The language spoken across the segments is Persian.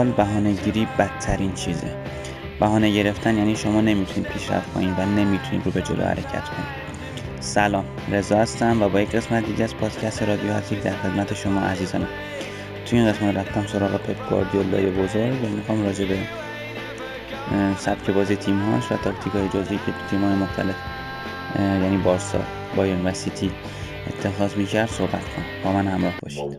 فوتبال بهانه گیری بدترین چیزه. بهانه گرفتن یعنی شما نمی‌تونید پیشرفت کنید و نمی‌تونید رو به جلو حرکت کنید. سلام رضا هستم و با یک قسمت دیگه از پادکست رادیو هاتیک در خدمت شما عزیزانم. توی این قسمت رفتم سراغ پپ گواردیولای بزرگ و می‌خوام راجع به سبک بازی تیمهاش و تاکتیک های جزئی که تو تیم های مختلف یعنی بارسا بایرن و سیتی اتخاذ می‌کرد صحبت کنم. با من همراه باشید.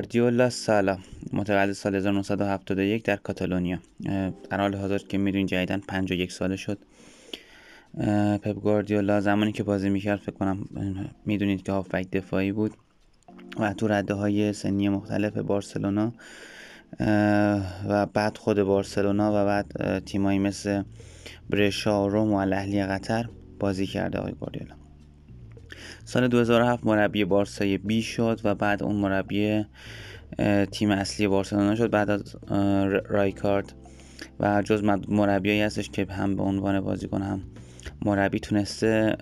گواردیولا سالا متولد سال 1971 در کاتالونیا. در حال حاضر که می‌دونید جدیدن 51 ساله شد. پپ گواردیولا زمانی که بازی می‌کرد فکر کنم می‌دونید که هافبک دفاعی بود و تو رده های سنی مختلف بارسلونا و بعد خود بارسلونا و بعد تیمایی مثل برشا و روم و الاهلی قطر بازی کرده آقای گواردیولا. سال 2007 مربی بارسای بی شد و بعد اون مربی تیم اصلی بارسلونا شد بعد از رایکارد. و جز مربیایی هستش که هم به عنوان بازیکن هم مربی تونسته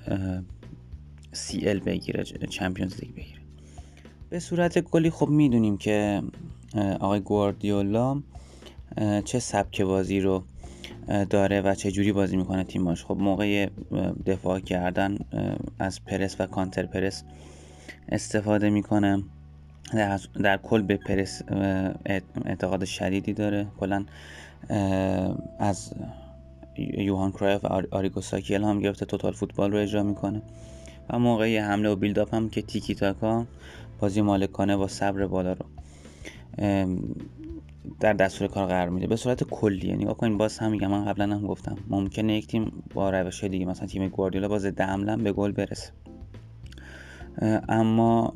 سی ال بگیره چمپیونز لیگ بگیره. به صورت کلی خب می‌دونیم که آقای گواردیولا چه سبک بازی رو داره و چه جوری بازی می‌کنه تیماش. خب موقع دفاع کردن از پرس و counter press استفاده می‌کنه. در, کل به پرس اعتقاد شدیدی داره. کلا از یوهان کرایف و آریگو ساکی هم گرفته total football رو اجرا می‌کنه. و موقع حمله و build-up هم که تیکی تاکا بازی مالکانه با صبر بالا رو. در دستور کار قرار میده. به صورت کلی. نگاه کنید باز هم میگم من قبلا هم گفتم. ممکنه یک تیم با روش دیگه مثلا تیم گواردیولا با ضد به گل برسه. اما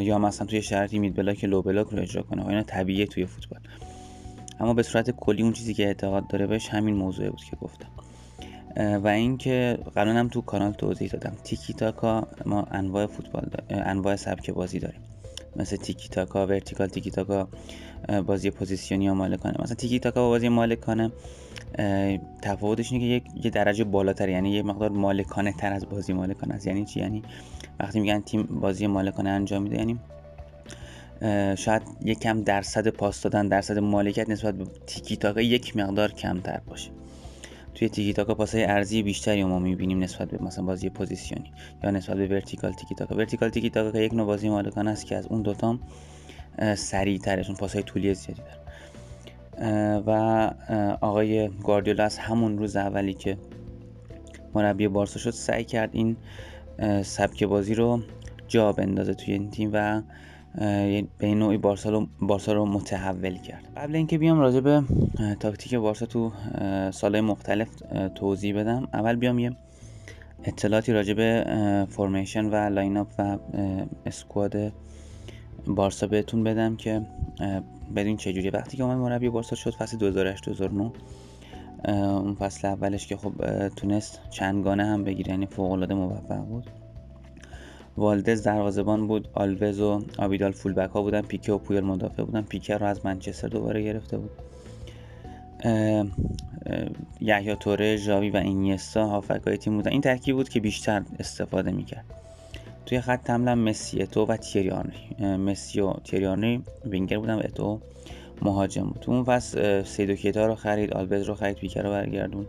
یا مثلا توی شرایطی mid block low block رو اجرا کنه. و اینا طبیعیه توی فوتبال. اما به صورت کلی اون چیزی که اعتقاد داره بهش همین موضوع بود که گفتم. و اینکه قبلا هم تو کانال توضیح دادم. تیکی تاکا ما انواع فوتبال انواع سبک بازی داریم. مثل تیکی تاکا vertical تیکی تاکا بازی position ی یا مالکانه مثلا تیکی تاکا با بازی مالکانه تفاوتش اینه که یه درجه بالاتر یعنی یه مقدار مالکانه تر از بازی مالکانه است. یعنی چی؟ یعنی وقتی میگن تیم بازی مالکانه انجام میده یعنی شاید یک کم درصد پاس دادن درصد مالکیت نسبت به تیکی تاکا یک مقدار کمتر باشه. توی تیکی تاکا پاسای عرضی بیشتری ما می‌بینیم نسبت به مثلا بازی position ی یا نسبت به vertical تیکی تاکا vertical تیکی تاکا یک نوع بازی مالکانه است که از اون دوتام سریع ترشونه پاسهای طولی زیادی داره و آقای گواردیولا از همون روز اولی که مربی بارسا شد سعی کرد این سبک بازی رو جا بندازه توی این تیم و به این نوعی بارسا رو, بارسا رو متحول کرد. قبل اینکه بیام راجع به تاکتیک بارسا تو سالهای مختلف توضیح بدم. اول بیام یه اطلاعاتی راجع به formation و lineup و squad بارسا بهتون بدم که بدونین چجوری وقتی که اومد مربی بارسا شد فصل 2008 2009 اون فصل اولش که خب تونست چندگانه هم بگیره یعنی فوق العاده موفق بود. والدز دروازه‌بان بود آلوز و آبیدال فولبک ها بودن پیکه و پویل مدافع بودن. پیکه رو از منچستر دوباره گرفته بود. یحیی توره ژاوی و اینیستا هافکای تیم بودن. این ترکیب بود که بیشتر استفاده می‌کرد. توی خط حمله مسی تو و تیری آنری مسی و تیری وینگر بودن و اتو مهاجم بود. تو اون فصل سیدو کیتا رو خرید آلبز رو خرید پیکر رو برگردون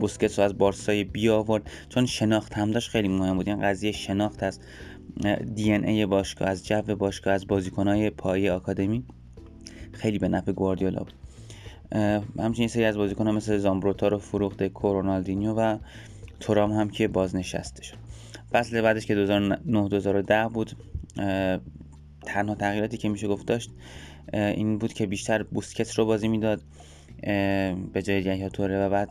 بوسکتس رو از بارسای بی آورد چون شناخت هم داشت خیلی مهم بود. این قضیه شناخت از دی ان ای باشگاه از جو باشگاه از بازیکنهای پایه آکادمی خیلی به نفع گواردیولا بود. همچنین سری از بازیکنها مثل زامبروتا رو فروخته کورونالدینیو و تورام هم که بازنشسته شد فصل بعدش که 2009 2010 بود تنها تغییراتی که میشه گفت داشت این بود که بیشتر بوسکت رو بازی می‌داد. به جای یحیی توره و بعد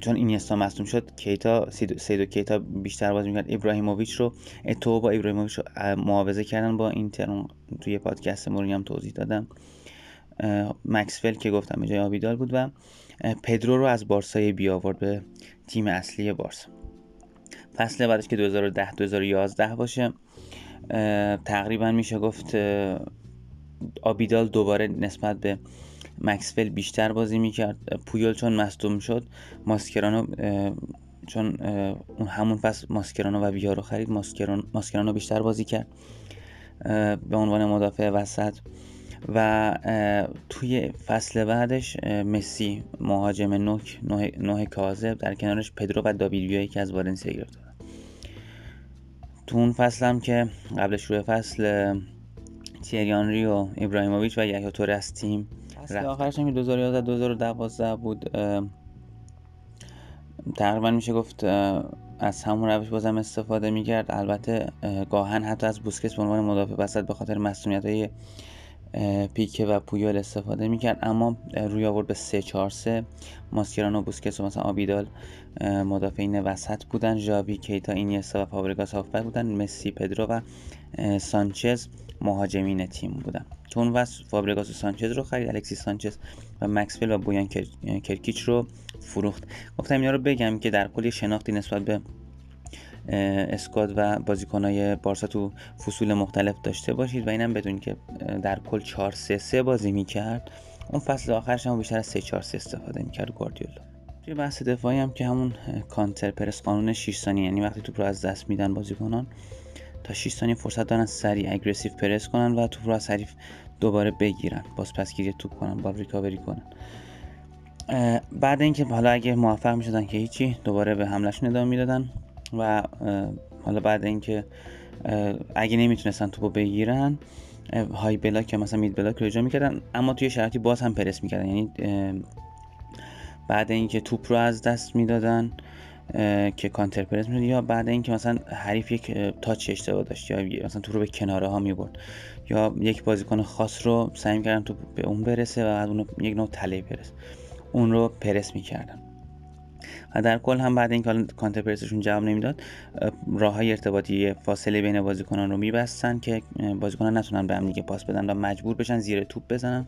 چون اینیستا مصدوم شد کیتا سیدو کیتا بیشتر بازی می‌کرد. ابراهیموویچ رو اتو با ابراهیموویچ رو معاوضه کردن با اینتر. توی پادکست موری هم توضیح دادم مکسفل که گفتم به جای آبیدال بود و پدرو رو از بارسای بی آورد به تیم اصلی بارسا. فصل بعدش که 2010 2011 باشه تقریبا میشه گفت آبیدال دوباره نسبت به مکسفل بیشتر بازی می‌کرد. پویول چون مصدوم شد ماسکرانو چون اون همون فصل ماسکرانو و ویا رو خرید ماسکرانو بیشتر بازی کرد به عنوان مدافع وسط. و توی فصل بعدش مسی مهاجم نوک نوه کاذب در کنارش پدرو و داوید ویا که از والنسیا گرفت تو اون فصل هم که قبل شروع فصل تیریانری و ابراهیموویچ و یحیی توره از تیم فصل آخرش هم 2011 2012 بود. تقریبا میشه گفت از همون روش بازم استفاده می‌کرد. البته گاهن حتی از بوسکس به عنوان مدافع وسط به خاطر مسئولیت های پیکه و پویال استفاده می‌کرد. اما روی آورد به 3 4 3 ماسکرانو بوسکس و مثلا آبیدال مدافعین وسط بودن. ژاوی کیتا اینیستا و فابرگاس هافبک بودن. مسی پدرو و سانچز. مهاجمین تیم بودن تو اون وقت فابرگاس و سانچز رو خرید الکسی سانچز و مکسفل و بویان کرکیچ رو فروخت. گفتم اینا رو بگم که در کلی شناختی نسبت به اسکواد و بازیکنهای بارسا تو فصول مختلف داشته باشید و اینم بدونید که در کل 4 3 3 بازی می‌کرد. اون فصل آخرش هم بیشتر از 3 4 3 استفاده می‌کرد گواردیولا. توی بحث دفاعی هم که همون کانتر پرس قانون 6 ثانیه یعنی وقتی توپ رو از دست میدن بازیکنان تا 6 ثانیه فرصت دارن سریع اگریسیو پرس کنن و توپ رو از حریف دوباره بگیرن. باز پسگیری توپ کنن با ریکاوری کنن. بعد اینکه حالا اگه موفق می‌شدن که هیچی دوباره به حملهشون ادامه می‌دادن و حالا بعد اینکه اگه نمی‌تونستن توپو بگیرن های بلاک یا مثلا مید بلاک رو اجرا می‌کردن اما توی شرایطی باز هم پرس می‌کردن. یعنی بعد اینکه توپ رو از دست می‌دادن که کانتر پرس می‌شد یا بعد اینکه مثلا حریف یک تاچ اشتباه داشت یا مثلا توپ رو به کناره ها می‌برد یا یک بازیکن خاص رو سعی می‌کردن تو به اون برسه و بعد اون یک نوع تله برسه. اون رو پرس می‌کردن. و در کل هم بعد اینکه کانتر پرسشون جواب نمی‌داد راه های ارتباطی فاصله بین بازیکنان رو میبستن که بازیکنان نتونن به هم دیگه پاس بدن و مجبور بشن زیر توپ بزنن.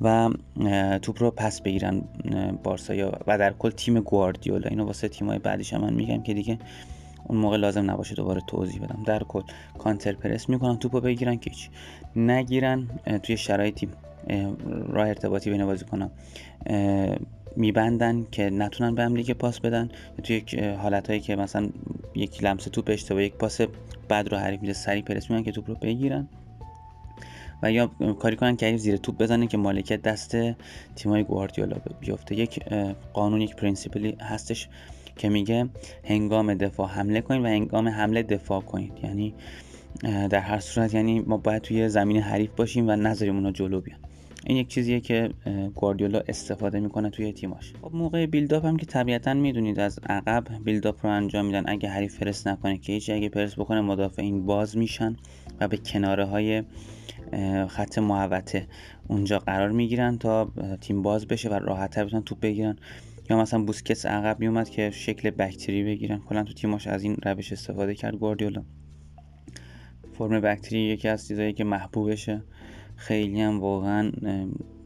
و توپ رو پس بگیرن بارسا و در کل تیم گواردیولا. اینو واسه تیمای بعدیش من میگم که دیگه اون موقع لازم نباشه دوباره توضیح بدم. در کل کانتر پرس می‌کنن توپو بگیرن که هیچ نگیرن. توی شرایطی راه ارتباطی بین بازیکنان میبندن که نتونن به هم دیگه پاس بدن. توی حالت هایی که مثلا یک لمس توپ اشتباه یک پاس بد رو حریف میده سری پرس می‌کنن که توپ رو بگیرن. و یا کاری کنن که زیر توپ بزنن که مالکیت دست تیمای گواردیولا بیفته. یک قانون یک principle ی هستش که میگه هنگام دفاع حمله کنید و هنگام حمله دفاع کنید. یعنی در هر صورت یعنی ما باید توی زمین حریف باشیم و نذاریم اونا جلو بیان. این یک چیزیه که گواردیولا استفاده می‌کنه توی تیماش. خب موقع بیلداپ هم که طبیعتا می‌دونید از عقب بیلداپ رو انجام میدن. اگه حریف پرس نکنه که هیچ اگه پرس بکنه مدافعین باز میشن و به کناره های خط محوطه اونجا قرار می‌گیرن تا تیم باز بشه و راحتتر بتونن توپ بگیرن. یا مثلا بوسکتس عقب میومد که شکل بکتری بگیرن. کلا تو تیماش از این روش استفاده کرد گواردیولا. فرم بکتری یکی از چیزایی که محبوبشه. خیلی هم واقعا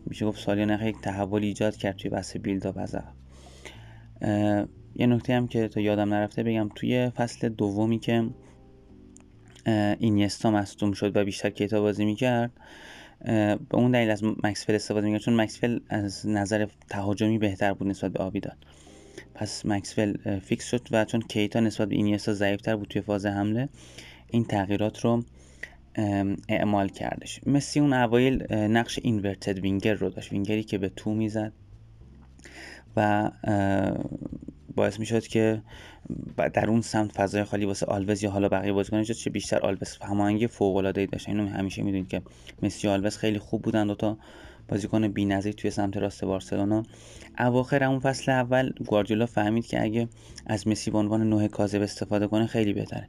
میشه گفت سالیانه یک تحول ایجاد کرد توی بحث بیلداپ از یه نکته هم که تا یادم نرفته بگم توی فصل دومی که اینیستا مصدوم شد و بیشتر کیتا بازی می‌کرد. به اون دلیل از مکسفل استفاده می‌کرد چون مکسفل از نظر تهاجمی بهتر بود نسبت به آبیدان پس مکسفل فیکس شد و چون کیتا نسبت به اینیستا ضعیفتر بود توی فاز حمله این تغییرات رو اعمال کردش. مسی اون اوایل نقش inverted winger رو داشت. وینگری که به تو می‌زد و باعث می‌شد که در اون سمت فضای خالی واسه آلوز یا حالا بقیه بازیکن ایجاد شه بیشتر آلوز هماهنگی فوق العاده ای داشت اینو همیشه می‌دونید که مسی و آلوز خیلی خوب بودن دو تا بازیکن بی‌نظیر توی سمت راست بارسلونا. اواخر اون فصل اول گواردیولا فهمید که اگه از مسی به عنوان نه کاذب استفاده کنه خیلی بهتره.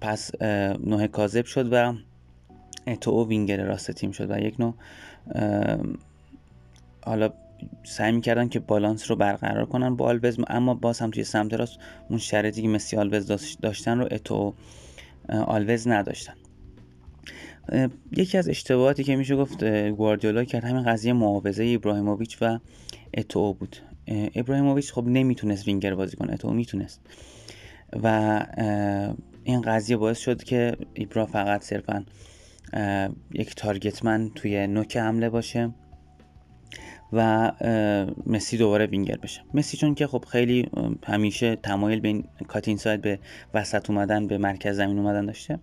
پس نه کاذب شد و اتوئو وینگر راست تیم شد و یک نوع حالا سعی می‌کردن که بالانس رو برقرار کنن با آلوز اما باز هم توی سمت راست اون شرایطی که مسی آلوز داشتن رو اتوئو آلوز نداشتن. یکی از اشتباهاتی که میشه گفت گواردیولا کرد همین قضیه معاوضه ابراهیموویچ و اتوئو بود. ابراهیموویچ خب نمی‌تونست وینگر بازی کنه اتوئو می‌تونست. و این قضیه باعث شد که ایبرا فقط صرفا یک target man توی نوک حمله باشه. و مسی دوباره وینگر بشه. مسی چون که خب خیلی همیشه تمایل به این cut inside به وسط اومدن به مرکز زمین اومدن داشته.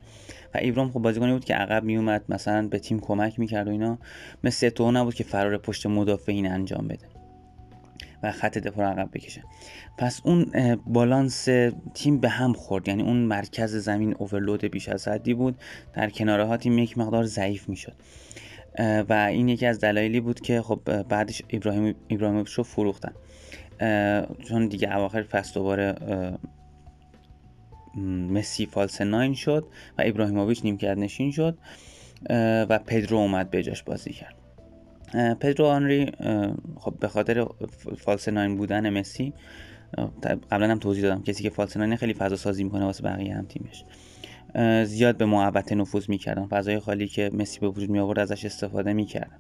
و ایبرام خب بازیکنی بود که عقب میومد مثلا به تیم کمک می‌کرد و اینا. مثل تو نبود که فرار پشت مدافعین انجام بده و خط دفاع عقب بکشه. پس اون بالانس تیم به هم خورد. یعنی اون مرکز زمین اوورلود بیش از حدی بود. در کناره ها تیم یک مقدار ضعیف می‌شد. و این یکی از دلایلی بود که خب بعدش ابراهیم ابراهیموویچ رو فروختن. چون دیگه اواخر فصل دوباره مسی فالس ناین شد و ابراهیموویچ نیمکت نشین شد و پدرو اومد به جاش بازی کرد. پدرو آنری خب به خاطر فالس ناین بودن مسی قبلا هم توضیح دادم کسی که فالس ناین خیلی فضا سازی می‌کنه واسه بقیه هم تیمش. زیاد به محبت نفوذ می‌کردن. فضای خالی که مسی به وجود می آورد ازش استفاده می‌کردن.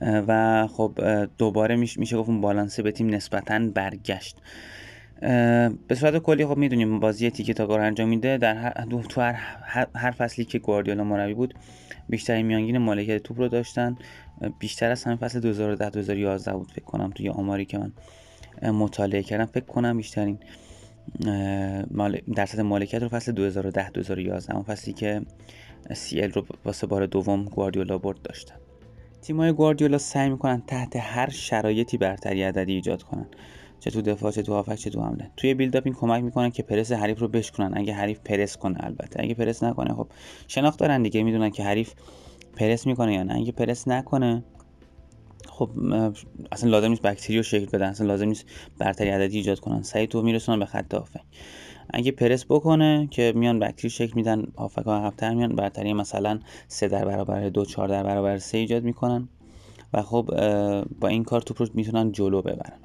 و خب دوباره میشه گفت اون بالانسه به تیم نسبتا برگشت. به صورت کلی خب می‌دونیم بازی تیکه تاکا انجام میده. در هر تو هر, هر فصلی که گواردیولا مربی بود بیشترین میانگین مالکیت توپ رو داشتن. بیشتر از همین فصل 2010 2011 بود فکر کنم توی آماری که من مطالعه کردم. فکر کنم بیشترین درصد مالکیت رو فصل 2010 2011 اون فصلی که سی ال رو واسه بار دوم گواردیولا برد داشتن. تیمای گواردیولا سعی می‌کنن تحت هر شرایطی برتری عددی ایجاد کنن. چه تو دفاع چه تو هافک چه تو حمله. توی بیلداپ این کمک می‌کنن که پرس حریف رو بشکنن. اگه حریف پرس کنه البته. اگه پرس نکنه خب شناخت دارن دیگه. می‌دونن که حریف پرس می‌کنه یا نه. اگه پرس نکنه خب اصلا لازم نیست بکتری رو شکل بدن اصلا لازم نیست برتری عددی ایجاد کنن. سعی تو میرسونن به خط هافک اگه پرس بکنه که میان بکتری شکل میدن هافک ها عقبتر میان برتری مثلا سه در برابر دو چهار در برابر سه ایجاد می‌کنن و خب با این کار توپ رو می‌تونن جلو ببرن.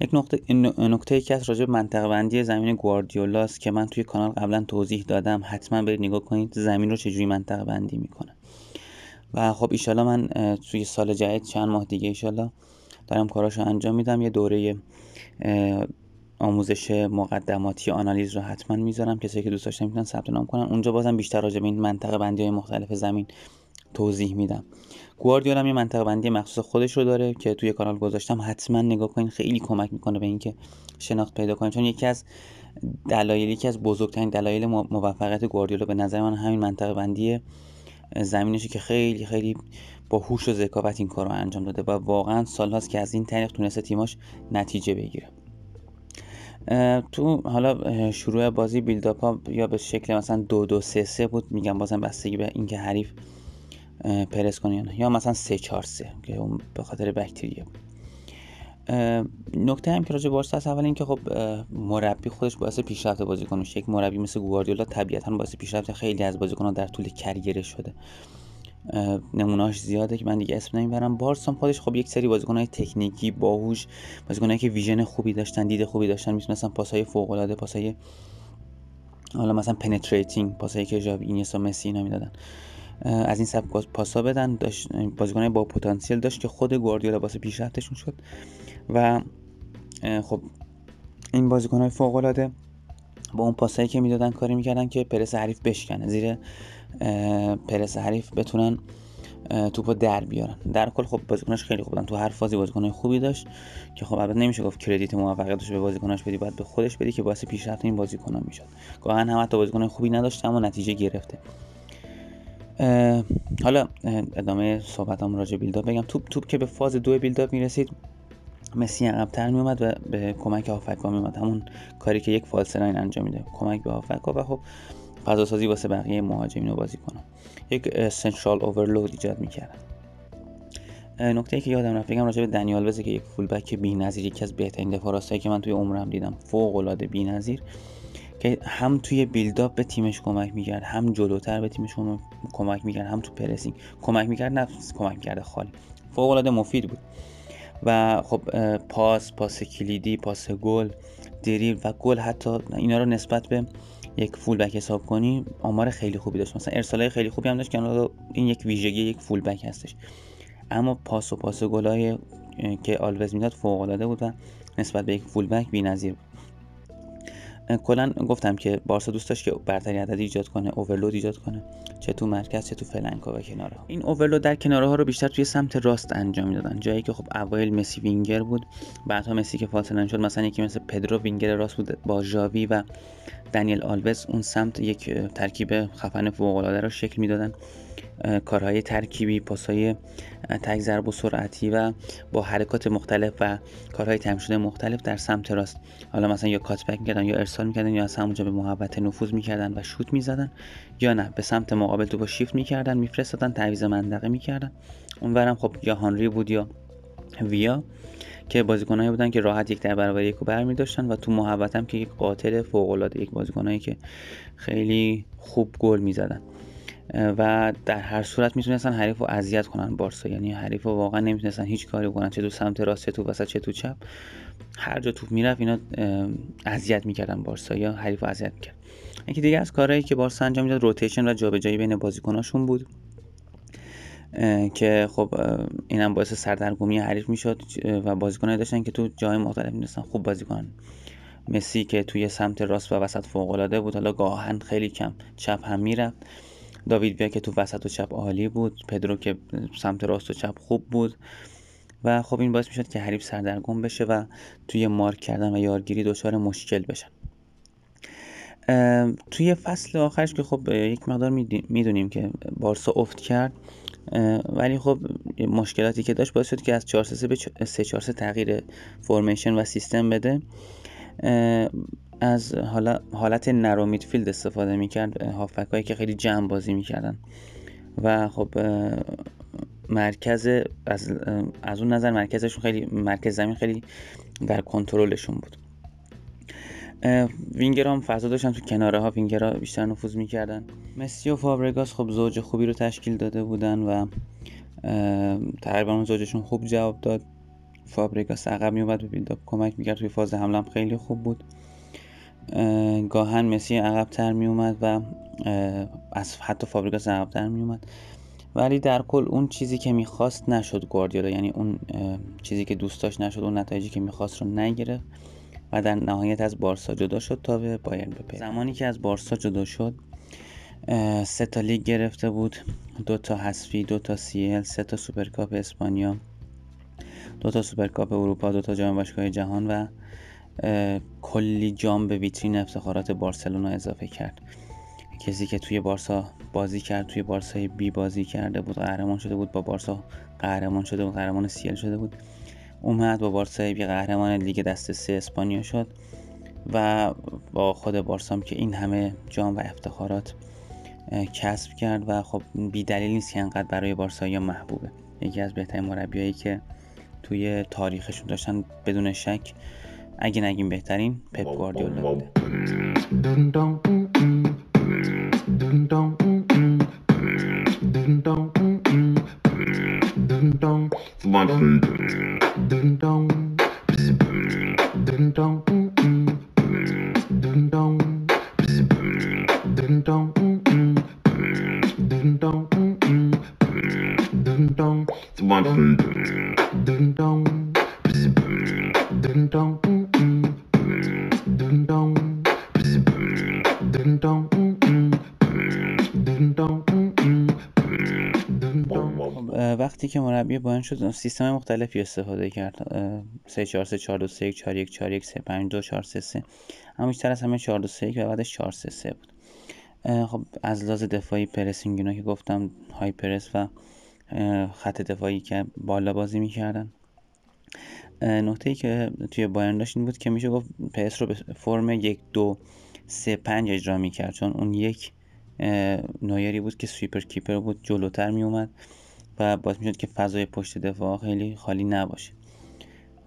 یک نقطه نکته که از راجع منطقه بندی زمین گواردیولاست که من توی کانال قبلا توضیح دادم. حتما برید نگاه کنید زمین رو چجوری منطقه بندی می‌کنه. و خب ایشالا من توی سال جدید چند ماه دیگه ایشالا دارم کاراشو انجام میدم. یه دوره آموزش مقدماتی آنالیز رو حتما می‌ذارم. کسایی که دوست داشتن می‌تونن ثبت نام کنن. اونجا بازم بیشتر راجع به این منطقه بندی های مختلف زمین توضیح میدم. گواردیولا هم یه منطقه بندی مخصوص خودش رو داره که توی کانال گذاشتم. حتما نگاه کنین. خیلی کمک می‌کنه به اینکه شناخت پیدا کنین. چون یکی از دلایل یکی از بزرگترین دلایل موفقیت گواردیولا به نظر من همین منطقه بندی زمینشه که خیلی خیلی با هوش و ذکاوت این کار رو انجام داده و واقعا سالهاست که از این طریق تونسته تیماش نتیجه بگیره. تو حالا شروع بازی بیلداپ ها یا به شکل مثلا دو دو سه سه بود میگم بازم بستگی به اینکه حریف پرس کنه یا یا مثلا سه چهار سه که اون به خاطر بکتریه. بود نکته هم که راجع بارسا هست اول اینکه خب مربی خودش باعث پیشرفت بازیکن میشه یک مربی مثل گواردیولا طبیعتا باعث پیشرفت خیلی از بازیکنان در طول کریره شده. نمونهاش زیاده که من دیگه اسم نمی‌برم. بارسا خودش خب یک سری بازیکنهای تکنیکی باهوش بازیکنایی که ویژن خوبی داشتن دید خوبی داشتن می‌تونستن پاسهای فوق العاده پاسهای حالا مثلا penetrating پاسایی که ژاوی اینیستا مسی اینا می‌دادن از این سبک پاسا بدن. داشت بازیکنای با پتانسیل داشت که خود گواردیولا واسه پیشرفتشون شد. و خب این بازیکنهای فوق العاده با اون پاسایی که می‌دادن کاری می‌کردن که پرس حریف بشکنه. زیر پرس حریف بتونن توپو در بیارن. در کل خب بازیکناش خیلی خوب تو هر فازی بازیکنای خوبی داشت که خب البته نمیشه گفت credit موفقیتش به بازیکناش بدی باید به خودش بدی که باعث پیشرفت این بازیکن‌ها می‌شد. گاهن هم حتی بازیکنای خوبی نداشت اما نتیجه گرفته. حالا ادامه صحبتام راجع بیلداپ بگم. توپ توپ که به فاز دو بیلداپ می‌رسید مسی عقبتر میومد و به کمک هافکا میومد همون کاری که یک فالس انجام میده. کمک به هافکا و خب فضا سازی واسه بقیه مهاجمین بازی کنم یک سنترال اوورلود ایجاد می‌کردن نکته ای که یادم رفت بگم راجع به دنیال وزه که یک فولبک بی‌نظیر یکی از بهترین دفاع که من توی عمرم دیدم. فوق العاده بی‌نظیر که هم توی build-up به تیمش کمک می‌کرد هم جلوتر به تیمش کمک می‌کرد هم تو pressing کمک می‌کرد نه کمک کرده خالی. فوق العاده مفید بود. و خب پاس پاس کلیدی پاس گل دریبل و گل حتی اینا رو نسبت به یک full back حساب کنی آمار خیلی خوبی داشت. مثلا ارسالای خیلی خوبی هم داشت که این یک ویژگی یک full back هستش. اما پاس و پاس گلای که آلوز می‌داد فوق العاده بود و نسبت به یک full back بی‌نظیر بود. کلا گفتم که بارسا دوست داشت که برتری عددی ایجاد کنه overload ایجاد کنه چه تو مرکز چه تو flank ا و کنارها. این overload در کناره ها رو بیشتر توی سمت راست انجام می‌دادن. جایی که خب اوایل مسی وینگر بود بعدها مسی که فاصله شد مثلا یکی مثل پدرو وینگر راست بود با ژاوی و دنیل آلوز اون سمت یک ترکیب خفن فوق العاده رو شکل می‌دادن. کارهای ترکیبی پاسهای تک ضرب و سرعتی و با حرکات مختلف و کارهای تمرین شده مختلف در سمت راست. حالا مثلا یا کاتبک می‌کردن یا ارسال می‌کردن یا از همونجا به محبت نفوذ می‌کردن و شوت می‌زدن یا نه به سمت مقابل تو با شیفت می‌کردن میفرستادن تعویض منطقه می‌کردن. اونورم خب یا هانری بود یا ویا که بازیکنایی بودن که راحت یک در برابر یک رو برمی داشتن و تو محبت هم که یک قاتل فوق العاده یک بازیکنایی که خیلی خوب گل می‌زدن. و در هر صورت می‌تونستن حریف رو اذیت کنن بارسا. یعنی حریف رو واقعا نمی‌تونستن هیچ کاری بکنن. چه تو سمت راست چه تو وسط چه تو چپ. هر جا توپ می‌رفت اینا اذیت می‌کردن بارسا یا حریف رو اذیت می‌کرد. یکی دیگه از کارهایی که بارسا انجام می‌داد روتیشن و جابجایی بین بازیکناشون بود. که خب اینم باعث سردرگمی حریف می‌شد و بازیکنایی داشتن که تو جای مختلف می‌دونستن خوب بازی کنن. مسی که توی سمت راست و وسط فوق العاده بود حالا گاهن خیلی کم چپ هم می‌رفت. داوید بیا که تو وسط و چپ عالی بود پدرو که سمت راست و چپ خوب بود. و خب این باعث می‌شد که حریف سردرگم بشه و توی مارک کردن و یارگیری دچار مشکل بشن توی فصل آخرش که خب یک مقدار می‌دونیم که بارسا افت کرد ولی خب مشکلاتی که داشت باعث شد که از 4 3 به 3 4 تغییر فرمیشن و سیستم بده. از حالا حالت narrow midfield استفاده می‌کرد هافبک هایی که خیلی جمع بازی می‌کردن. و خب مرکز از, از اون نظر مرکزشون خیلی مرکز زمین خیلی در کنترلشون بود. وینگر هم فضا داشتن تو کناره ها وینگر ها بیشتر نفوذ می‌کردن. مسی و فابرگاس خب زوج خوبی رو تشکیل داده بودن و تقریبا اون زوجشون خوب جواب داد. فابرگاس عقب میومد به build-up کمک می‌کرد. توی فاز حمله خیلی خوب بود. گاهن مسی عقب تر می اومد و از حتی فابریگاس می اومد ولی در کل اون چیزی که می‌خواست نشد گواردیولا یعنی اون چیزی که دوست داشت نشد اون نتایجی که می‌خواست رو نگرفت و در نهایت از بارسا جدا شد تا به بایرن بپیوند. زمانی که از بارسا جدا شد سه تا لیگ گرفته بود دو تا حذفی دو تا CL سه تا سوپرکاپ اسپانیا دو تا سوپرکاپ اروپا دو تا جام باشگاه جهان و کلی جام به ویترین افتخارات بارسلونا اضافه کرد. کسی که توی بارسا بازی کرد توی بارسای B بازی کرده بود قهرمان شده بود با بارسا قهرمان شده بود قهرمان CL شده بود. اومد با بارسای B قهرمان لیگ دست سه اسپانیا شد و با خود بارسام که این همه جام و افتخارات کسب کرد و خب بی دلیل نیست که انقدر برای بارسا محبوبه. یکی از بهترین مربیایی که توی تاریخشون داشتن بدون شک اگه نگیم بهترین پپ گواردیولا بوده. وقتی که مربی بایرن شد سیستم مختلفی استفاده کرد. 3 4 3 4 2 3 1 4 1 4 1 3 5 2 4 3 3 اما بیشتر از همه 4 2 3 1 و بعدش 4 3 3 بود. خب از لحاظ دفاعی پرسینگ اینا که گفتم های پرس و خط دفاعی که بالا بازی می‌کردن. نکته ای که توی بایرن داشت این بود که میشه گفت پرس رو به فرم 1 2 3 5 اجرا می‌کرد. چون اون یک نویری بود که سویپر کیپر بود جلوتر میومد و باعث می‌شد که فضای پشت دفاع خیلی خالی نباشه.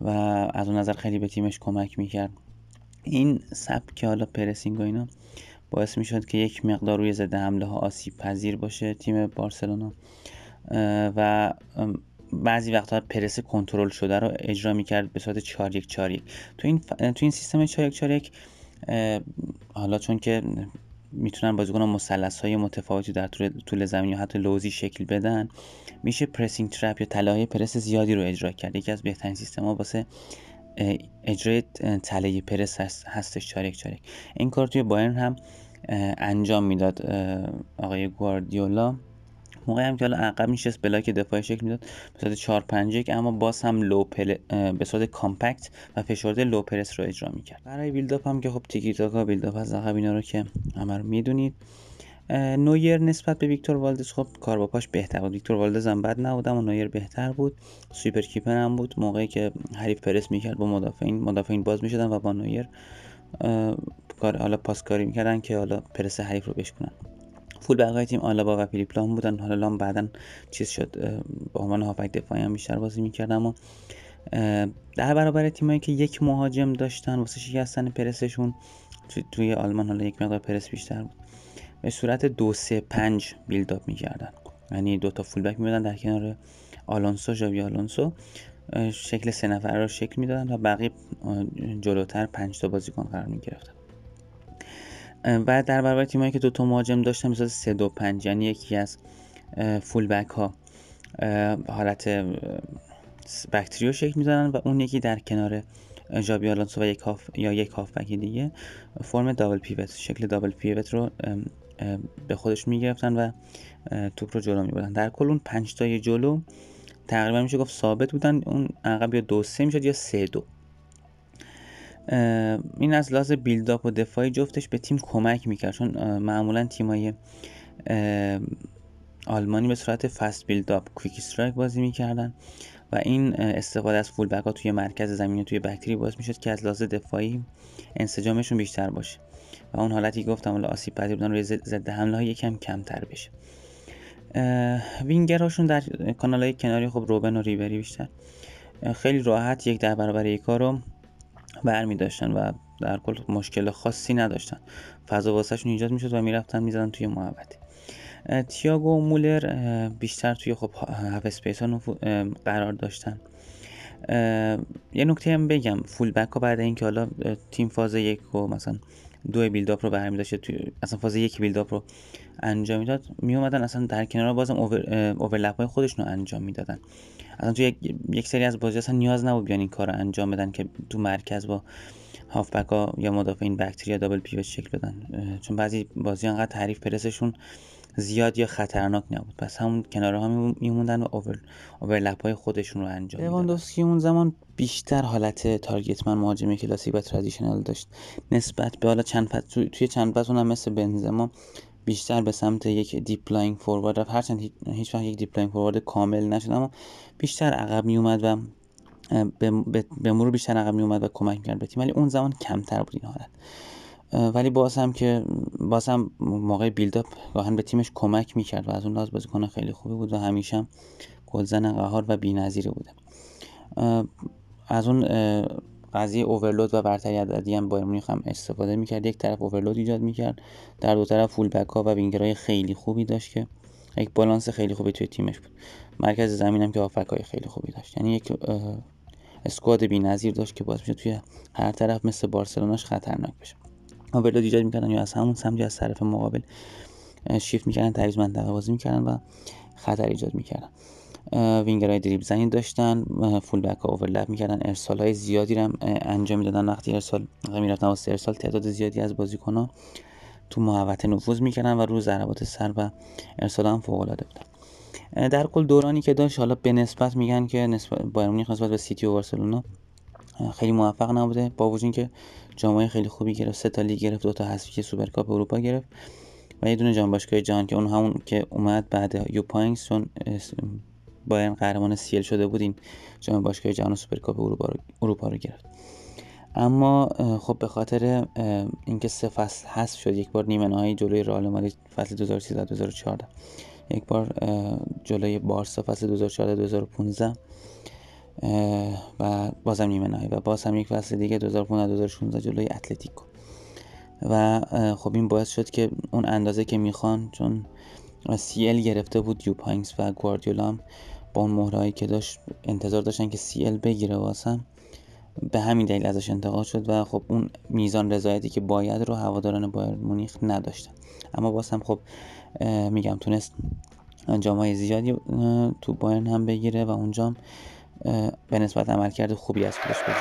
و از اون نظر خیلی به تیمش کمک می‌کرد. این سبک که حالا پرسینگ و اینا باعث می‌شد که یک مقدار روی ضد حمله ها آسیب پذیر باشه تیم بارسلونا. و بعضی وقتها پرس کنترل شده رو اجرا می‌کرد به صورت 4 1 4 1 تو این تو این سیستم 4 1 4 1 حالا چون که می‌تونن بازیکن مثلث های متفاوتی در طول, طول زمین یا حتی لوزی شکل بدن میشه پرسینگ ترپ یا تله پرس زیادی رو اجرا کرد. یکی از بهترین سیستم ها واسه اجرای تله پرس هست هستش. چارک چارک. این کار توی بایرن هم انجام می‌داد آقای گواردیولا. موقعی هم که حالا عقب میشست block دفاعی شکل می‌داد. به صورت 4 5 1 اما باز هم low پل... به صورت compact و فشرده low press رو اجرا می‌کرد. برای build-up هم که خب تیکی تاکا build-up از عقب اینا رو که همه رو می‌دونید. نویر نسبت به ویکتور والدز خب کار با پاش بهتر بود. ویکتور والدز هم بد نبود اما نویر بهتر بود. sweeper keeper هم بود. موقعی که حریف پرس می‌کرد با مدافعین مدافعین باز می‌شدن و با نویر کار حالا پاسکاری می‌کردن که حالا پرس حریف رو بشکنن. فول بقای تیم آلابا و فیلیپ لام بودن. حالا لام بعدا چیز شد. با عنوان هافک دفاعی هم بیشتر بازی می‌کرد اما در برابر تیمایی که یک مهاجم داشتن واسه شکستن پرسشون توی آلمان حالا یک مقدار پرس بیشتر بود. به صورت دو سه پنج بیلداپ می‌کردن. یعنی دو تا فولبک می‌دادن در کنار آلونسو جاوی آلونسو. شکل سه نفره رو شکل می‌دادن و بقیه جلوتر پنج تا بازیکن قرار می‌گرفتن. و در برابر تیمایی که دو تا مهاجم داشتن مثلا سه دو پنج یعنی یکی از فولبک ها حالت بکتریو شکل می‌دادن و اون یکی در کنار جابی آلونسو و یک هاف یا یک هافبک دیگه فرم دابل پیوت شکل دابل پیوت رو به خودش می‌گرفتن و توپ رو جلو میبردن. در کل اون پنج تای جلو تقریبا میشه گفت ثابت بودن اون عقب یا دو سه می‌شد یا سه دو. این از لحاظ بیلداپ و دفاعی جفتش به تیم کمک می‌کرد. چون معمولا تیمای آلمانی به صورت فست بیلداپ کویک استرایک بازی می‌کردن. و این استفاده از فول ها توی مرکز زمین توی بکتری باعث می‌شد که از لحاظ دفاعی انسجامشون بیشتر باشه. و اون حالتی گفتم حالا آسیب پذیر بودن روی ضد حمله یکم کمتر بشه. وینگرهاشون در کانال های کناری خب روبن و ریبری بیشتر. خیلی راحت یک در برابر یک رو برمی داشتن و در کل مشکل خاصی نداشتن. فضا واسهشون ایجاد می‌شد و می‌رفتن می‌زدن توی محوطه. تیاگو و مولر بیشتر توی خب half space ها قرار داشتن. یه نکته هم بگم. full back ها بعد اینکه حالا تیم فاز یک و مثلا دو build-up رو برمی داشته توی اصلا فاز یک build-up رو انجام می‌داد می اومدن اصلا در کنار بازم over overlap های خودشون رو انجام می‌دادن. اصلا تو یک, یک سری از بازی اصلا نیاز نبود بیان این کار رو انجام بدن که تو مرکز با هافبک ها یا مدافعین back three یا double pivot شکل بدن. چون بعضی بازی انقدر حریف پرسشون زیاد یا خطرناک نبود. پس همون کناره ها میموندن و over overlap های خودشون رو انجام لواندوفسکی اون زمان بیشتر حالت target man مهاجم کلاسیک و traditional داشت. نسبت به حالا چند فصل توی چند فصل اونم مثل بنزما بیشتر به سمت یک deep lying forward رفت. هرچند هیچ وقت یک deep lying forward کامل نشد اما بیشتر عقب می اومد و به مرور بیشتر عقب می اومد و کمک می‌کرد به تیم. ولی اون زمان کمتر بود این حالت. ولی باز هم که باز هم موقع build-up گاهن به تیمش کمک می‌کرد و از اون لحاظ بازیکن خیلی خوبی بود و همیشه گلزن قهار و بی‌نظیره بوده. از اون قضیه اوورلود و برتری عددی هم بایر مونیخ هم استفاده می‌کرد. یک طرف اوورلود ایجاد می‌کرد در دو طرف فول بک ها و وینگرهای خیلی خوبی داشت که یک بالانس خیلی خوبی توی تیمش بود. مرکز زمین هم که آفک خیلی خوبی داشت. یعنی یک اسکواد بی‌نظیر داشت که باز میشه توی هر طرف مثل بارسلوناش خطرناک بشه. اوورلود ایجاد می‌کردن یا از همون سمت از طرف مقابل شیفت می‌کردن تعویض منطقه بازی می‌کردن و خطر ایجاد می‌کردن. های دریبل زنی داشتن full back ها overlap می‌کردن. ارسال های زیادی رو انجام می‌دادن. وقتی ارسال می‌رفتن واسه ارسال تعداد زیادی از بازیکن ها تو محوطه نفوذ می‌کردن و رو ضربات سر و ارسال هم فوق العاده بودن در کل دورانی که داشت حالا به نسبت میگن که نسبت بایرن مونیخ نسبت به سیتی و بارسلونا خیلی موفق نبوده با وجود اینکه جام‌های خیلی خوبی گرفت سه تا لیگ گرفت دو تا حذفی سوپرکاپ اروپا گرفت و یه دونه جام باشگاه جهان که اون همون که اومد بعد یوپ هاینکس چون بایرن قهرمان CL شده بود این جام باشگاه جهان و سوپرکاپ اروپا رو, اروپا رو گرفت. اما خب به خاطر اینکه سه فصل حذف شد یک بار نیمه نهایی جلوی رئال مادرید فصل 2013 2014 یک بار جلوی بارسا فصل 2014 2015 و بازم نیمه نهایی و باز هم یک فصل دیگه 2015 2016 جلوی اتلتیکو. و خب این باعث شد که اون اندازه که می‌خوان چون سی ال گرفته بود یوپانگز و گواردیولا با اون مهرهایی که داشت انتظار داشتن که سی ال بگیره واسم به همین دلیل ازش انتقاد شد و خب اون میزان رضایتی که باید رو هواداران بایر مونیخ نداشتن. اما باز هم خب میگم تونست های زیادی تو بایرن هم بگیره و اونجا به نسبت عملکرد خوبی از خودش به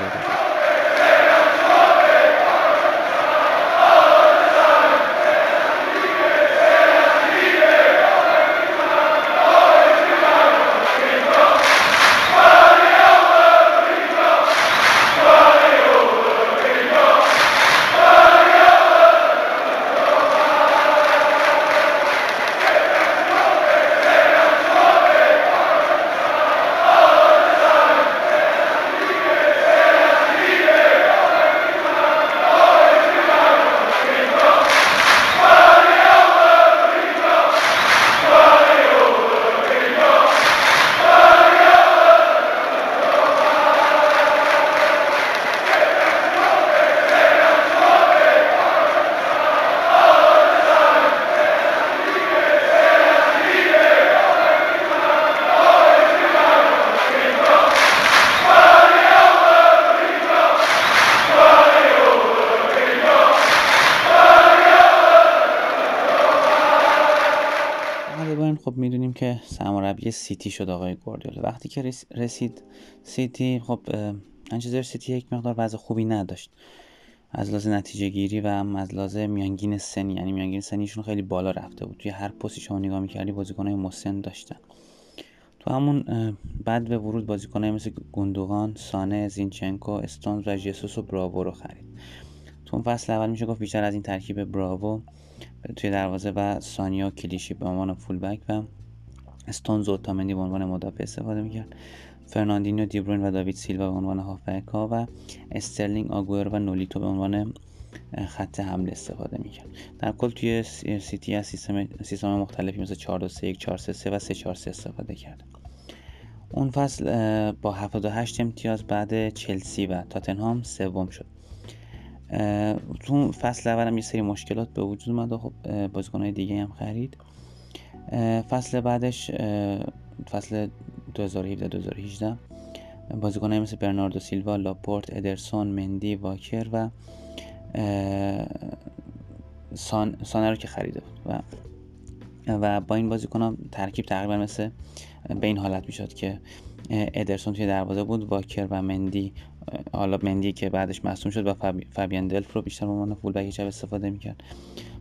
سیتی شد آقای گواردیولا. وقتی که رسید سیتی خب منچستر سیتی یک مقدار وضع خوبی نداشت. از لحاظ نتیجه گیری و هم از لحاظ میانگین سنی یعنی میانگین سنیشون خیلی بالا رفته بود. توی هر پستی شما نگاه می‌کردی بازیکنهای مسن داشتن. تو همون بدو ورود بازیکنهای مثل گوندوغان، سانه، زینچنکو، استونز و جسوس و براوو رو خرید. تو اون فصل اول میشه گفت بیشتر از این ترکیب براوو توی دروازه و سانیا کلیشی به عنوان فولبک و استونز و اوتامندی به عنوان مدافع استفاده می‌کرد. فرناندینیو دیبروین و داوید سیلوا به عنوان هافبک ها و استرلینگ آگوئر و نولیتو به عنوان خط حمله استفاده می‌کرد. در کل توی سیتی از سیستم, سیستم مختلفی مثل 4 2 3 1 4 3 3 و 3 4 3 استفاده کرد. اون فصل با 78 امتیاز بعد چلسی و تاتنهام سوم شد. تو فصل اول هم یه سری مشکلات به وجود اومد و خب بازیکنهای دیگه هم خرید. فصل بعدش فصل 2017 2018 بازیکنهای مثل برناردو سیلوا، لاپورت، ادرسون، مندی، واکر و سان، سانه رو که خریده بود و و با این بازیکن ها ترکیب تقریبا مثل به این حالت می‌شد که ادرسون توی دروازه بود واکر و مندی حالا مندی که بعدش مصدوم شد و فابیان دلف رو بیشتر به عنوان فول بک چپ استفاده می‌کرد.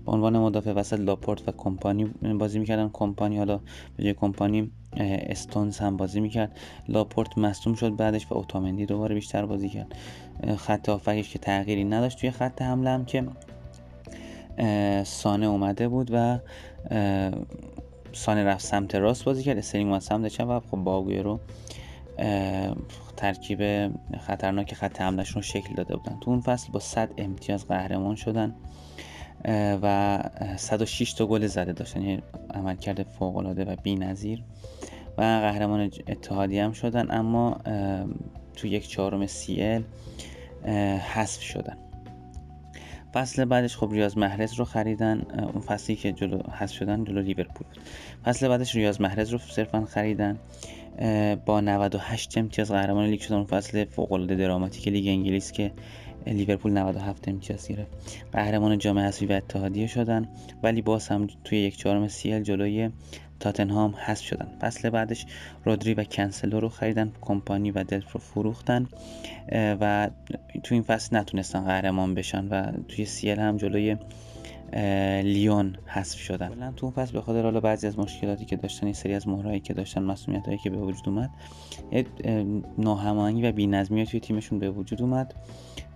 به عنوان مدافع وسط لاپورت و کمپانی بازی می‌کردن. کمپانی حالا به جای کمپانی استونز هم بازی می‌کرد. لاپورت مصدوم شد بعدش و اوتامندی دوباره بیشتر بازی کرد. خط هافبکش که تغییری نداشت توی خط حمله هم که سانه اومده بود و سانه رفت سمت راست بازی کرد. استرلینگ اومد سمت چپ و خب با آگوئرو ترکیب خطرناک خط حملهشون رو شکل داده بودن. تو اون فصل با 100 امتیاز قهرمان شدن و 106 تا گل زده داشتن. یعنی عملکرد فوق العاده و بی‌نظیر. و قهرمان اتحادیه هم شدن اما تو یک چهارم سی ال حذف شدن. فصل بعدش خب ریاض محرز رو خریدن. اون فصلی که جلو حذف شدن جلو لیورپول. فصل بعدش ریاض محرز رو صرفا خریدن. با 98 امتیاز قهرمان لیگ شدن. اون فصل فوق العاده دراماتیک لیگ انگلیس که لیورپول 97 امتیاز گرفت. قهرمان جام حذفی و اتحادیه شدن ولی باز هم توی یک چهارم CL جلوی تاتنهام حذف شدن. فصل بعدش رودری و کنسلو رو خریدن کمپانی و دلف رو فروختن و توی این فصل نتونستن قهرمان بشن و توی CL هم جلوی لیون حذف شدن. کلا تو اون فصل به خاطر حالا بعضی از مشکلاتی که داشتن این سری از مهرهایی که داشتن مسئولیت هایی که به وجود اومد ناهماهنگی و بی‌نظمی توی تیمشون به وجود اومد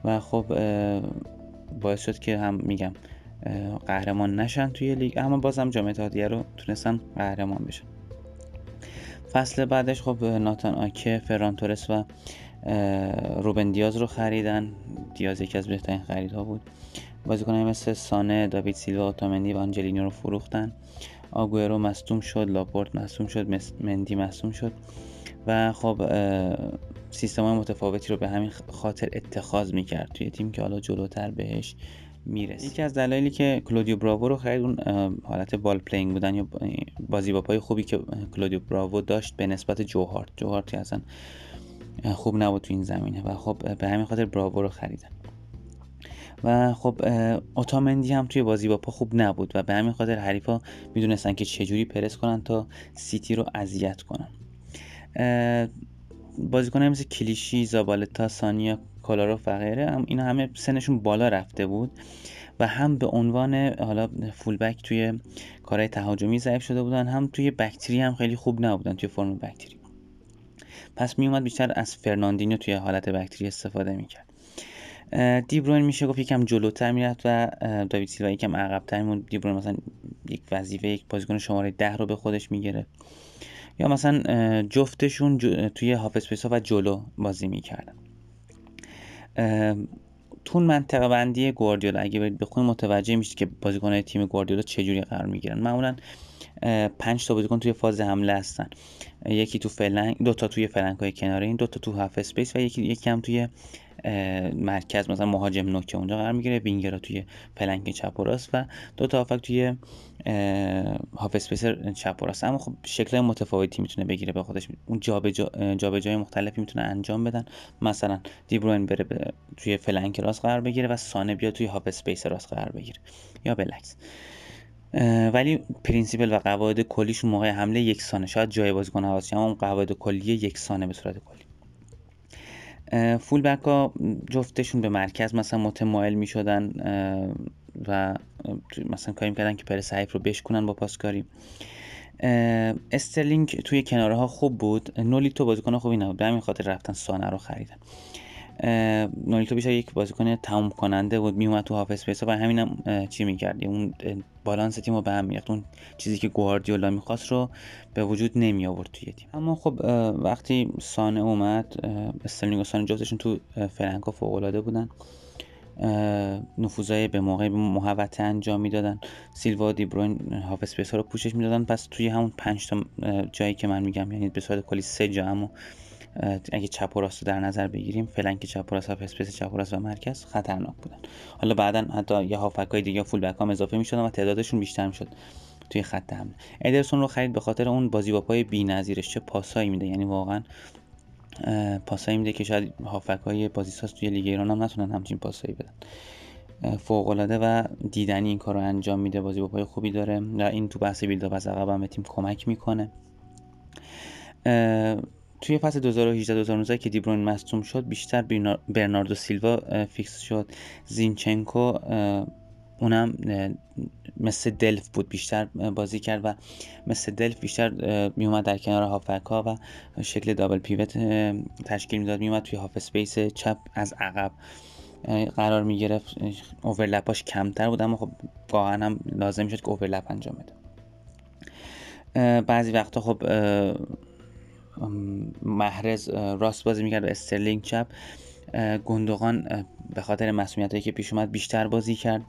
و خب باعث شد که هم میگم قهرمان نشن توی لیگ اما بازم جام اتحادیه رو تونستن قهرمان بشن. فصل بعدش خب ناتان آکه فرانتورس و روبن دیاز رو خریدن. دیاز یکی از بهترین خریدها بود. بازیکنان مثل سانه داوید سیلوا اوتامندی و آنجلینو رو فروختن. آگوئرو مصدوم شد لاپورت مصدوم شد مندی مصدوم شد. و خب سیستم های متفاوتی رو به همین خاطر اتخاذ می‌کرد. توی تیم که حالا جلوتر بهش می‌رسیم یکی از دلایلی که کلودیو براوو رو خرید اون حالت ball playing بودن یا بازی با پای خوبی که کلودیو براوو داشت به نسبت جو هارت. جو هارت اصلا خوب نبود تو این زمینه و خب به همین خاطر براوو رو خریدن. و خب اوتامندی هم توی بازی با پا خوب نبود و به همین خاطر حریفا می‌دونستن که چجوری پرس کنن تا سیتی رو اذیت کنن. بازیکن مثل کلیشی زابالتا سانیا کالاروف و غیره هم اینا همه سنشون بالا رفته بود و هم به عنوان حالا فولبک توی کارهای تهاجمی ضعیف شده بودن هم توی بکتری هم خیلی خوب نبودن توی فرم بکتری. پس می اومد بیشتر از فرناندینو توی حالت بکتری استفاده می‌کرد. دیبروین میشه گفت یکم جلوتر می‌رفت و داوید سیلوا یکم عقبتر میموند. دیبروین مثلا یک وظیفه یک بازیکن شماره ده رو به خودش می‌گیره. یا مثلا جفتشون توی هاف و جلو بازی می‌کردن. تون منطقه بندی گواردیولا اگه برید بخونید متوجه میشید که بازیکنهای تیم گواردیولا چجوری قرار می‌گیرن. معمولا پنج تا بازیکن توی فاز حمله هستن. یکی تو flank دو تا توی flank های کناره این دو تا تو half space و یکی یکی هم توی مرکز مثلا مهاجم نوکه اونجا قرار می‌گیره وینگرا توی flank چپ و راست و دو تا هافبک توی half space چپ و راست اما خب شکل متفاوتی می‌تونه بگیره به خودش. اون جابجایی مختلفی می‌تونه انجام بدن. مثلا دیبروین بره توی flank راست قرار بگیره و سانه بیا توی half space راست قرار بگیره. یا بالعکس ولی principle و قواعد کلیشون موقع حمله یکسانه شاید جای بازیکن حواسی اما اون قواعد کلی یکسانه به صورت کلی. فول بک ها جفتشون به مرکز مثلا متمایل می شدن و مثلا کاری می‌کردن که پرس حریف رو بشکنن با پاسکاری. استرلینگ توی کناره ها خوب بود. نولیتو بازیکن خوبی نبود. به همین خاطر رفتن سانه رو خریدن. نولیتو بیشتر یک بازیکن تموم کننده بود میومد تو half space و همینم هم چی می‌کرد؟ اون بالانس تیم رو به هم میریخت. اون چیزی که گواردیولا می‌خواست رو به وجود نمی آورد توی تیم. اما خب وقتی سانه اومد استرلینگ و سانه جفتشون تو flank فوق العاده بودن نفوذای به موقع محوطه انجام می‌دادن. سیلوا دی بروین half space ها رو پوشش می‌دادن. پس توی همون پنج تا جایی که من میگم یعنی به صورت کلی سه جا اما اگه چپ و راست در نظر بگیریم flank چپ و راست space چپ و راست و مرکز خطرناک بودن. حالا بعدا حتی یه هافبک های دیگه فول بک هم اضافه می‌شدن و تعدادشون بیشتر می‌شد توی خط حمله. ادرسون رو خرید به خاطر اون بازی با پای بی‌نظیرش. چه پاسایی میده؟ یعنی واقعا پاسایی میده که شاید هافبک های بازیساز توی لیگ ایران هم نتونن همچین پاسایی بدن. فوق و دیدنی این کار رو انجام میده. بازی با پای خوبی داره. و این تو بحث build از عقب هم به تیم کمک می‌کنه. توی فصل 2018 2019 که دیبروین مصدوم شد بیشتر برناردو سیلوا فیکس شد. زینچنکو اونم مثل دلف بود بیشتر بازی کرد و مثل دلف بیشتر میومد در کنار هافبک ها و شکل double pivot تشکیل می‌داد. میومد توی half space چپ از عقب. قرار می‌گرفت overlap اش کمتر بود اما خب واقعا هم لازم شد که overlap انجام بده. بعضی وقتا خب محرز راست بازی می‌کرد و استرلینگ چپ. گوندوغان به خاطر مصدومیت که پیش اومد بیشتر بازی کرد.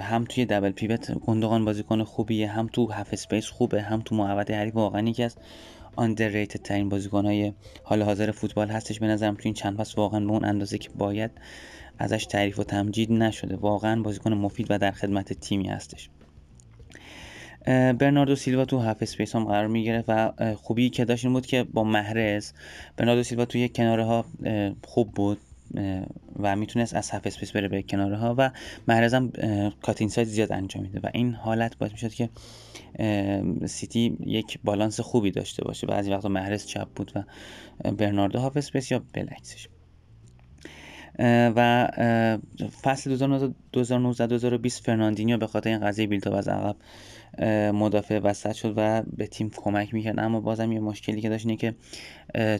هم توی double pivot گوندوغان بازیکن خوبیه هم تو half space خوبه هم تو محوطه حریف واقعا یکی از underrated ترین بازیکن های حال حاضر فوتبال هستش. به نظرم تو این چند فصل واقعا به اون اندازه که باید ازش تعریف و تمجید نشده. واقعا بازیکن مفید و در خدمت تیمی هستش. برناردو سیلوا تو half space هم قرار می‌گیره و خوبی که داشت این بود که با محرز برناردو سیلوا توی کناره ها خوب بود و می‌تونست از half space بره به کناره ها و محرز هم cut inside زیاد انجام میده و این حالت باعث می‌شد که سیتی یک بالانس خوبی داشته باشه بعضی وقتا محرز چپ بود و برناردو half space یا بالعکسش و فصل 2019-2020 فرناندینیو به خاطر این قضیه build up از عقب مدافع وسط شد و به تیم کمک می‌کرد. اما بازم یه مشکلی که داشت اینه که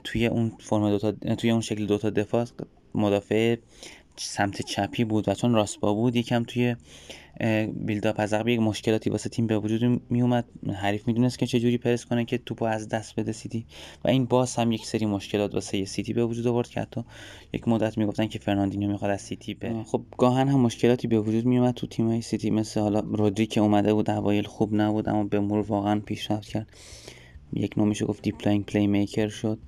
توی اون فرم دوتا توی اون شکل دوتا دفاع مدافع سمت چپی بود و چون راست پا بود یکم توی build up از یک مشکلاتی واسه تیم به وجود می اومد حریف می‌دونست که چجوری پرس کنه که توپو از دست بده سیتی. و این باز هم یک سری مشکلات واسه سیتی به وجود آورد که حتی یک مدت می‌گفتن که فرناندینیو می‌خواد از سیتی به خب گاها هم مشکلاتی به وجود می اومد تو تیم سیتی. مثل حالا رودری که اومده بود اوایل خوب نبود اما به مرور واقعا پیشرفت کرد. یک نوع میشه گفت deep playmaker شد.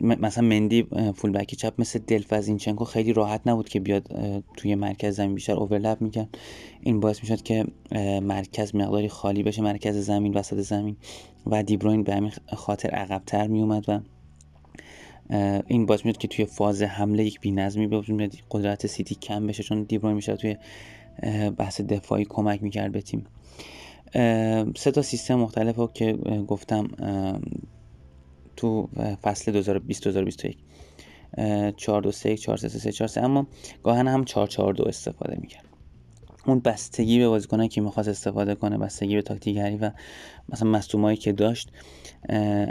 مثلا مندی full back چپ مثل دلف زینچنکو خیلی راحت نبود که بیاد توی مرکز زمین بیشتر overlap می‌کرد. این باعث می‌شد که مرکز مقداری خالی بشه مرکز زمین وسط زمین و دیبروین به همین خاطر عقبتر میومد و این باعث میاد که توی فاز حمله یک بی‌نظمی به وجود قدرت سیتی کم بشه چون دیبروین میشه توی بحث دفاعی کمک می‌کرد به تیم. سه تا سیستم مختلف رو که گفتم تو فصل 2020 2021 4 2 3 4 3 3 4 3 اما گاهن هم 4 4 2 استفاده می‌کرد. اون بستگی به بازیکنایی که می‌خواست استفاده کنه بستگی به تاکتیکگری و مثلا مصدومایی که داشت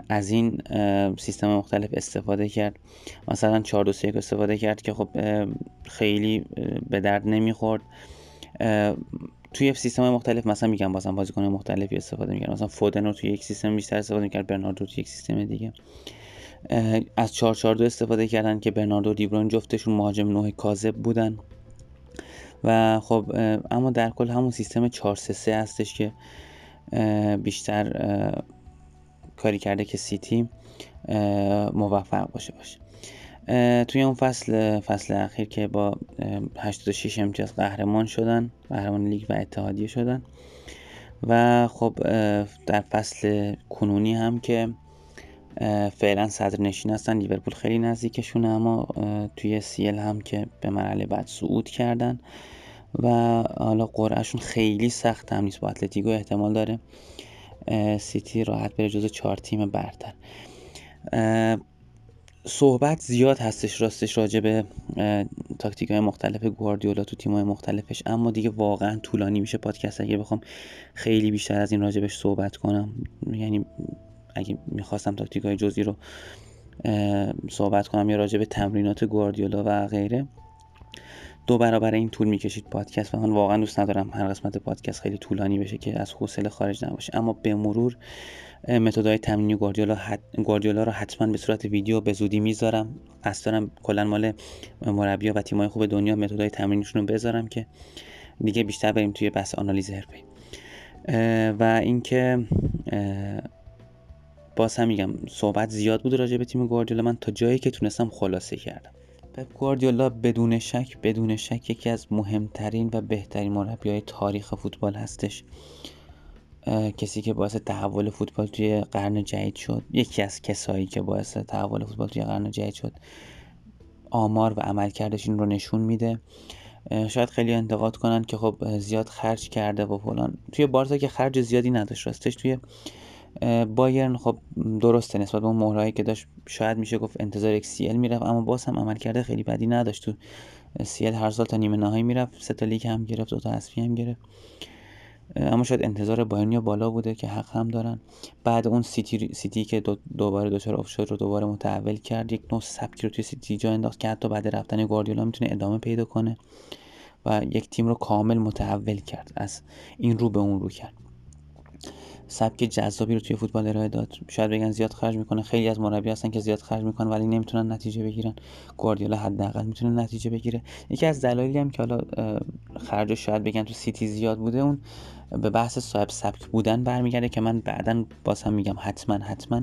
از این سیستم مختلف استفاده کرد. مثلا 4 2 3 استفاده کرد که خب خیلی به درد نمی‌خورد. توی سیستم مختلف مثلا میگم بازم بازیکن مختلفی استفاده می‌کرد مثلا فودن رو توی یک سیستم بیشتر استفاده می‌کرد برناردو توی یک سیستم دیگه. از 442 استفاده کردن که برناردو دیبرون جفتشون مهاجم نوع کاذب بودن. و خب اما در کل همون سیستم 433 هستش که بیشتر کاری کرده که سیتی موفق باشه باشه. توی اون فصل فصل اخیر که با 86 امتیاز قهرمان شدن قهرمان لیگ و اتحادیه شدن. و خب در فصل کنونی هم که فعلا صدر نشین هستن لیورپول خیلی نزدیکشونه اما توی CL هم که به مرحله بعد صعود کردن. و حالا قرعه‌شون خیلی سخت هم نیست با اتلتیکو احتمال داره سیتی راحت بره جز چهار تیم برتر. صحبت زیاد هستش راستش راجع به تاکتیک های مختلف گواردیولا تو تیم های مختلفش. اما دیگه واقعا طولانی میشه پادکست. اگه بخوام خیلی بیشتر از این راجع بهش صحبت کنم یعنی اگه می‌خواستم تاکتیک های جزئی رو صحبت کنم یا راجع به تمرینات گواردیولا و غیره دو برابر این طول می‌کشید پادکست و من واقعا دوست ندارم هر قسمت پادکست خیلی طولانی بشه که از حوصله خارج نباشه. اما به مرور متدهای تمرینی گواردیولا حت... گواردیولا رو حتما به صورت ویدیو به زودی می‌ذارم. دارم کلا مال مربیا و تیمای خوب دنیا متدهای تمرینیشون رو بذارم که دیگه بیشتر بریم توی بحث آنالیز حرفه‌ای. و اینکه باز هم میگم صحبت زیاد بود راجع به تیم گواردیولا. من تا جایی که تونستم خلاصه کردم. پپ گواردیولا بدون شک بدون شک یکی از مهمترین و بهترین مربیای تاریخ فوتبال هستش. کسی که باعث تحول فوتبال توی قرن جدید شد یکی از کسایی که باعث تحول فوتبال توی قرن جدید شد آمار و عملکردش این رو نشون میده. شاید خیلی انتقاد کنن که خب زیاد خرج کرده و فلان. توی بارسا که خرج زیادی نداشت راستش توی بایرن خب درسته نسبت به اون مهره‌هایی که داشت شاید میشه گفت انتظار یک CL می‌رفت اما باز هم عملکرد خیلی بدی نداشت. تو CL هر سال تا نیمه نهایی می‌رفت سه تا لیگ هم گرفت دو تا حذفی هم گرفت. اما شاید انتظار بایرنیا بالا بوده که حق هم دارن. بعد اون سیتی, سیتی که دو دوباره دچار آف رو دوباره متحول کرد یک نوع سبکی رو توی سیتی جا انداخت که حتی بعد رفتن گواردیولا می‌تونه ادامه پیدا کنه و یک تیم رو کامل متحول کرد از این رو به اون رو کرد. سبک جذابی رو توی فوتبال ارائه داد. شاید بگن زیاد خرج می‌کنه. خیلی از مربی هستن که زیاد خرج می‌کنن ولی نمی‌تونن نتیجه بگیرن. گواردیولا حداقل می‌تونه نتیجه بگیره. یکی از دلایلی هم که حالا خرج شاید بگن تو سیتی زیاد بوده اون به بحث صاحب سبک بودن برمیگرده که من بعدا باز هم میگم حتما حتما.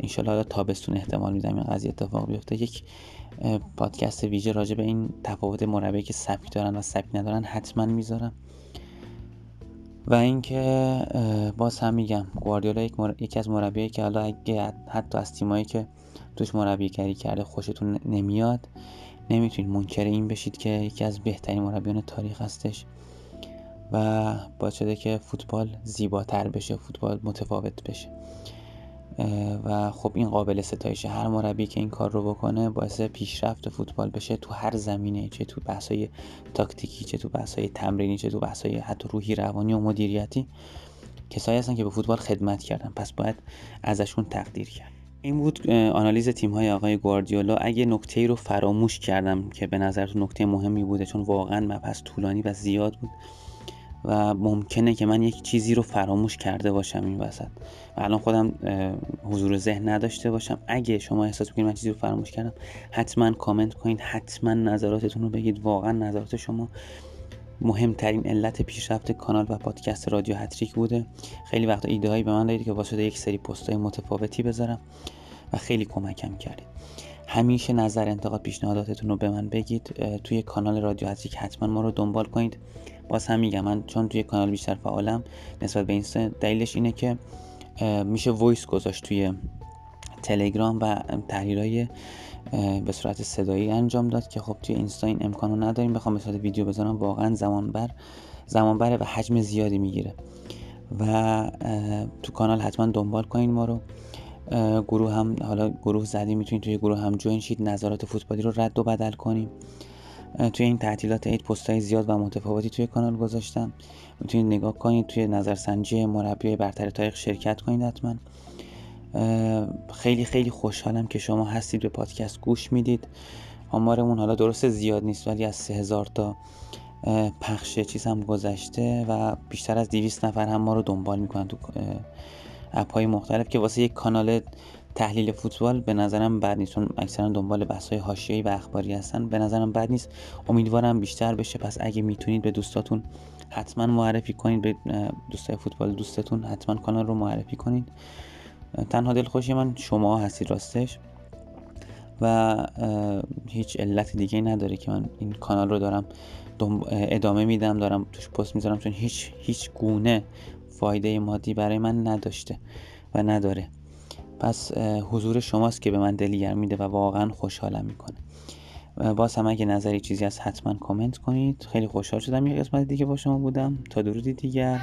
انشالله حالا تابستون احتمال میدم این قضیه اتفاق بیفته. یک پادکست ویژه راجع به این تفاوت مربی که سبک دارن و سبک ندارن حتما می‌ذارم. و اینکه باز هم میگم گواردیولا یک مر... یکی از مربیایی که حالا اگه حتی از تیمایی که توش مربیگری کرده خوشتون نمیاد نمی‌تونید منکر این بشید که یکی از بهترین مربیان تاریخ هستش و باعث شده که فوتبال زیباتر بشه فوتبال متفاوت بشه. و خب این قابل ستایشه هر مربی که این کار رو بکنه باعث پیشرفت فوتبال بشه تو هر زمینه چه تو بحثای تاکتیکی چه تو بحثای تمرینی چه تو بحثای حتی روحی روانی و مدیریتی کسایی هستن که به فوتبال خدمت کردن. پس باید ازشون تقدیر کرد. این بود آنالیز تیم های آقای گواردیولا. اگه نکته ای رو فراموش کردم که به نظرتون نکته مهمی بوده چون واقعا مبحث طولانی و زیاد بود و ممکنه که من یک چیزی رو فراموش کرده باشم این وسط. و الان خودم حضور ذهن نداشته باشم. اگه شما احساس بکنید من چیزی رو فراموش کردم حتما کامنت کنید حتما نظراتتون رو بگید. واقعا نظرات شما مهمترین علت پیشرفت کانال و پادکست رادیو هتریک بوده. خیلی وقتا ایده هایی به من دادید که واسه یک سری پست های متفاوتی بذارم و خیلی کمکم کردید. همیشه نظر انتقاد پیشنهاداتتون رو به من بگید. توی کانال رادیو هستی حتما ما رو دنبال کنید. باز هم میگم من چون توی کانال بیشتر فعالم نسبت به اینستا دلیلش اینه که میشه voice گذاشت توی تلگرام و تحلیلای به صورت صدایی انجام داد که خب توی اینستا این امکان رو نداریم. بخوام به صورت ویدیو بذارم واقعا زمان بر زمان بره و حجم زیادی می‌گیره. و تو کانال حتما دنبال کنین ما رو. گروه هم حالا گروه زدیم می‌تونید توی گروه هم join شید نظرات فوتبالی رو رد و بدل کنیم توی این تعطیلات عید پستای زیاد و متفاوتی توی کانال گذاشتم. می‌تونید نگاه کنید توی نظرسنجی مربی برتر تاریخ شرکت کنید حتما. خیلی خیلی خوشحالم که شما هستید به پادکست گوش می‌دید. آمارمون حالا درست زیاد نیست ولی از سه هزار تا پخش چیز هم گذشته و بیشتر از 200 نفر هم ما رو دنبال می‌کنن تو اپ های مختلف که واسه یک کانال تحلیل فوتبال به نظرم بد نیست چون اکثرا دنبال بحث های حاشیه‌ای و اخباری هستن. به نظرم بد نیست. امیدوارم بیشتر بشه. پس اگه می‌تونید به دوستاتون حتما معرفی کنید به دوستای فوتبال دوستتون حتما کانال رو معرفی کنید. تنها دلخوشی من شما هستید راستش. و هیچ علت دیگه نداره که من این کانال رو دارم ادامه میدم دارم توش پست می‌ذارم چون هیچ هیچ گونه فایده مادی برای من نداشته و نداره. پس حضور شماست که به من دلگرم میده و واقعا خوشحالم می‌کنه. باز هم اگه نظری چیزی هست حتما کامنت کنید. خیلی خوشحال شدم یه قسمت دیگه با شما بودم. تا درودی دیگر.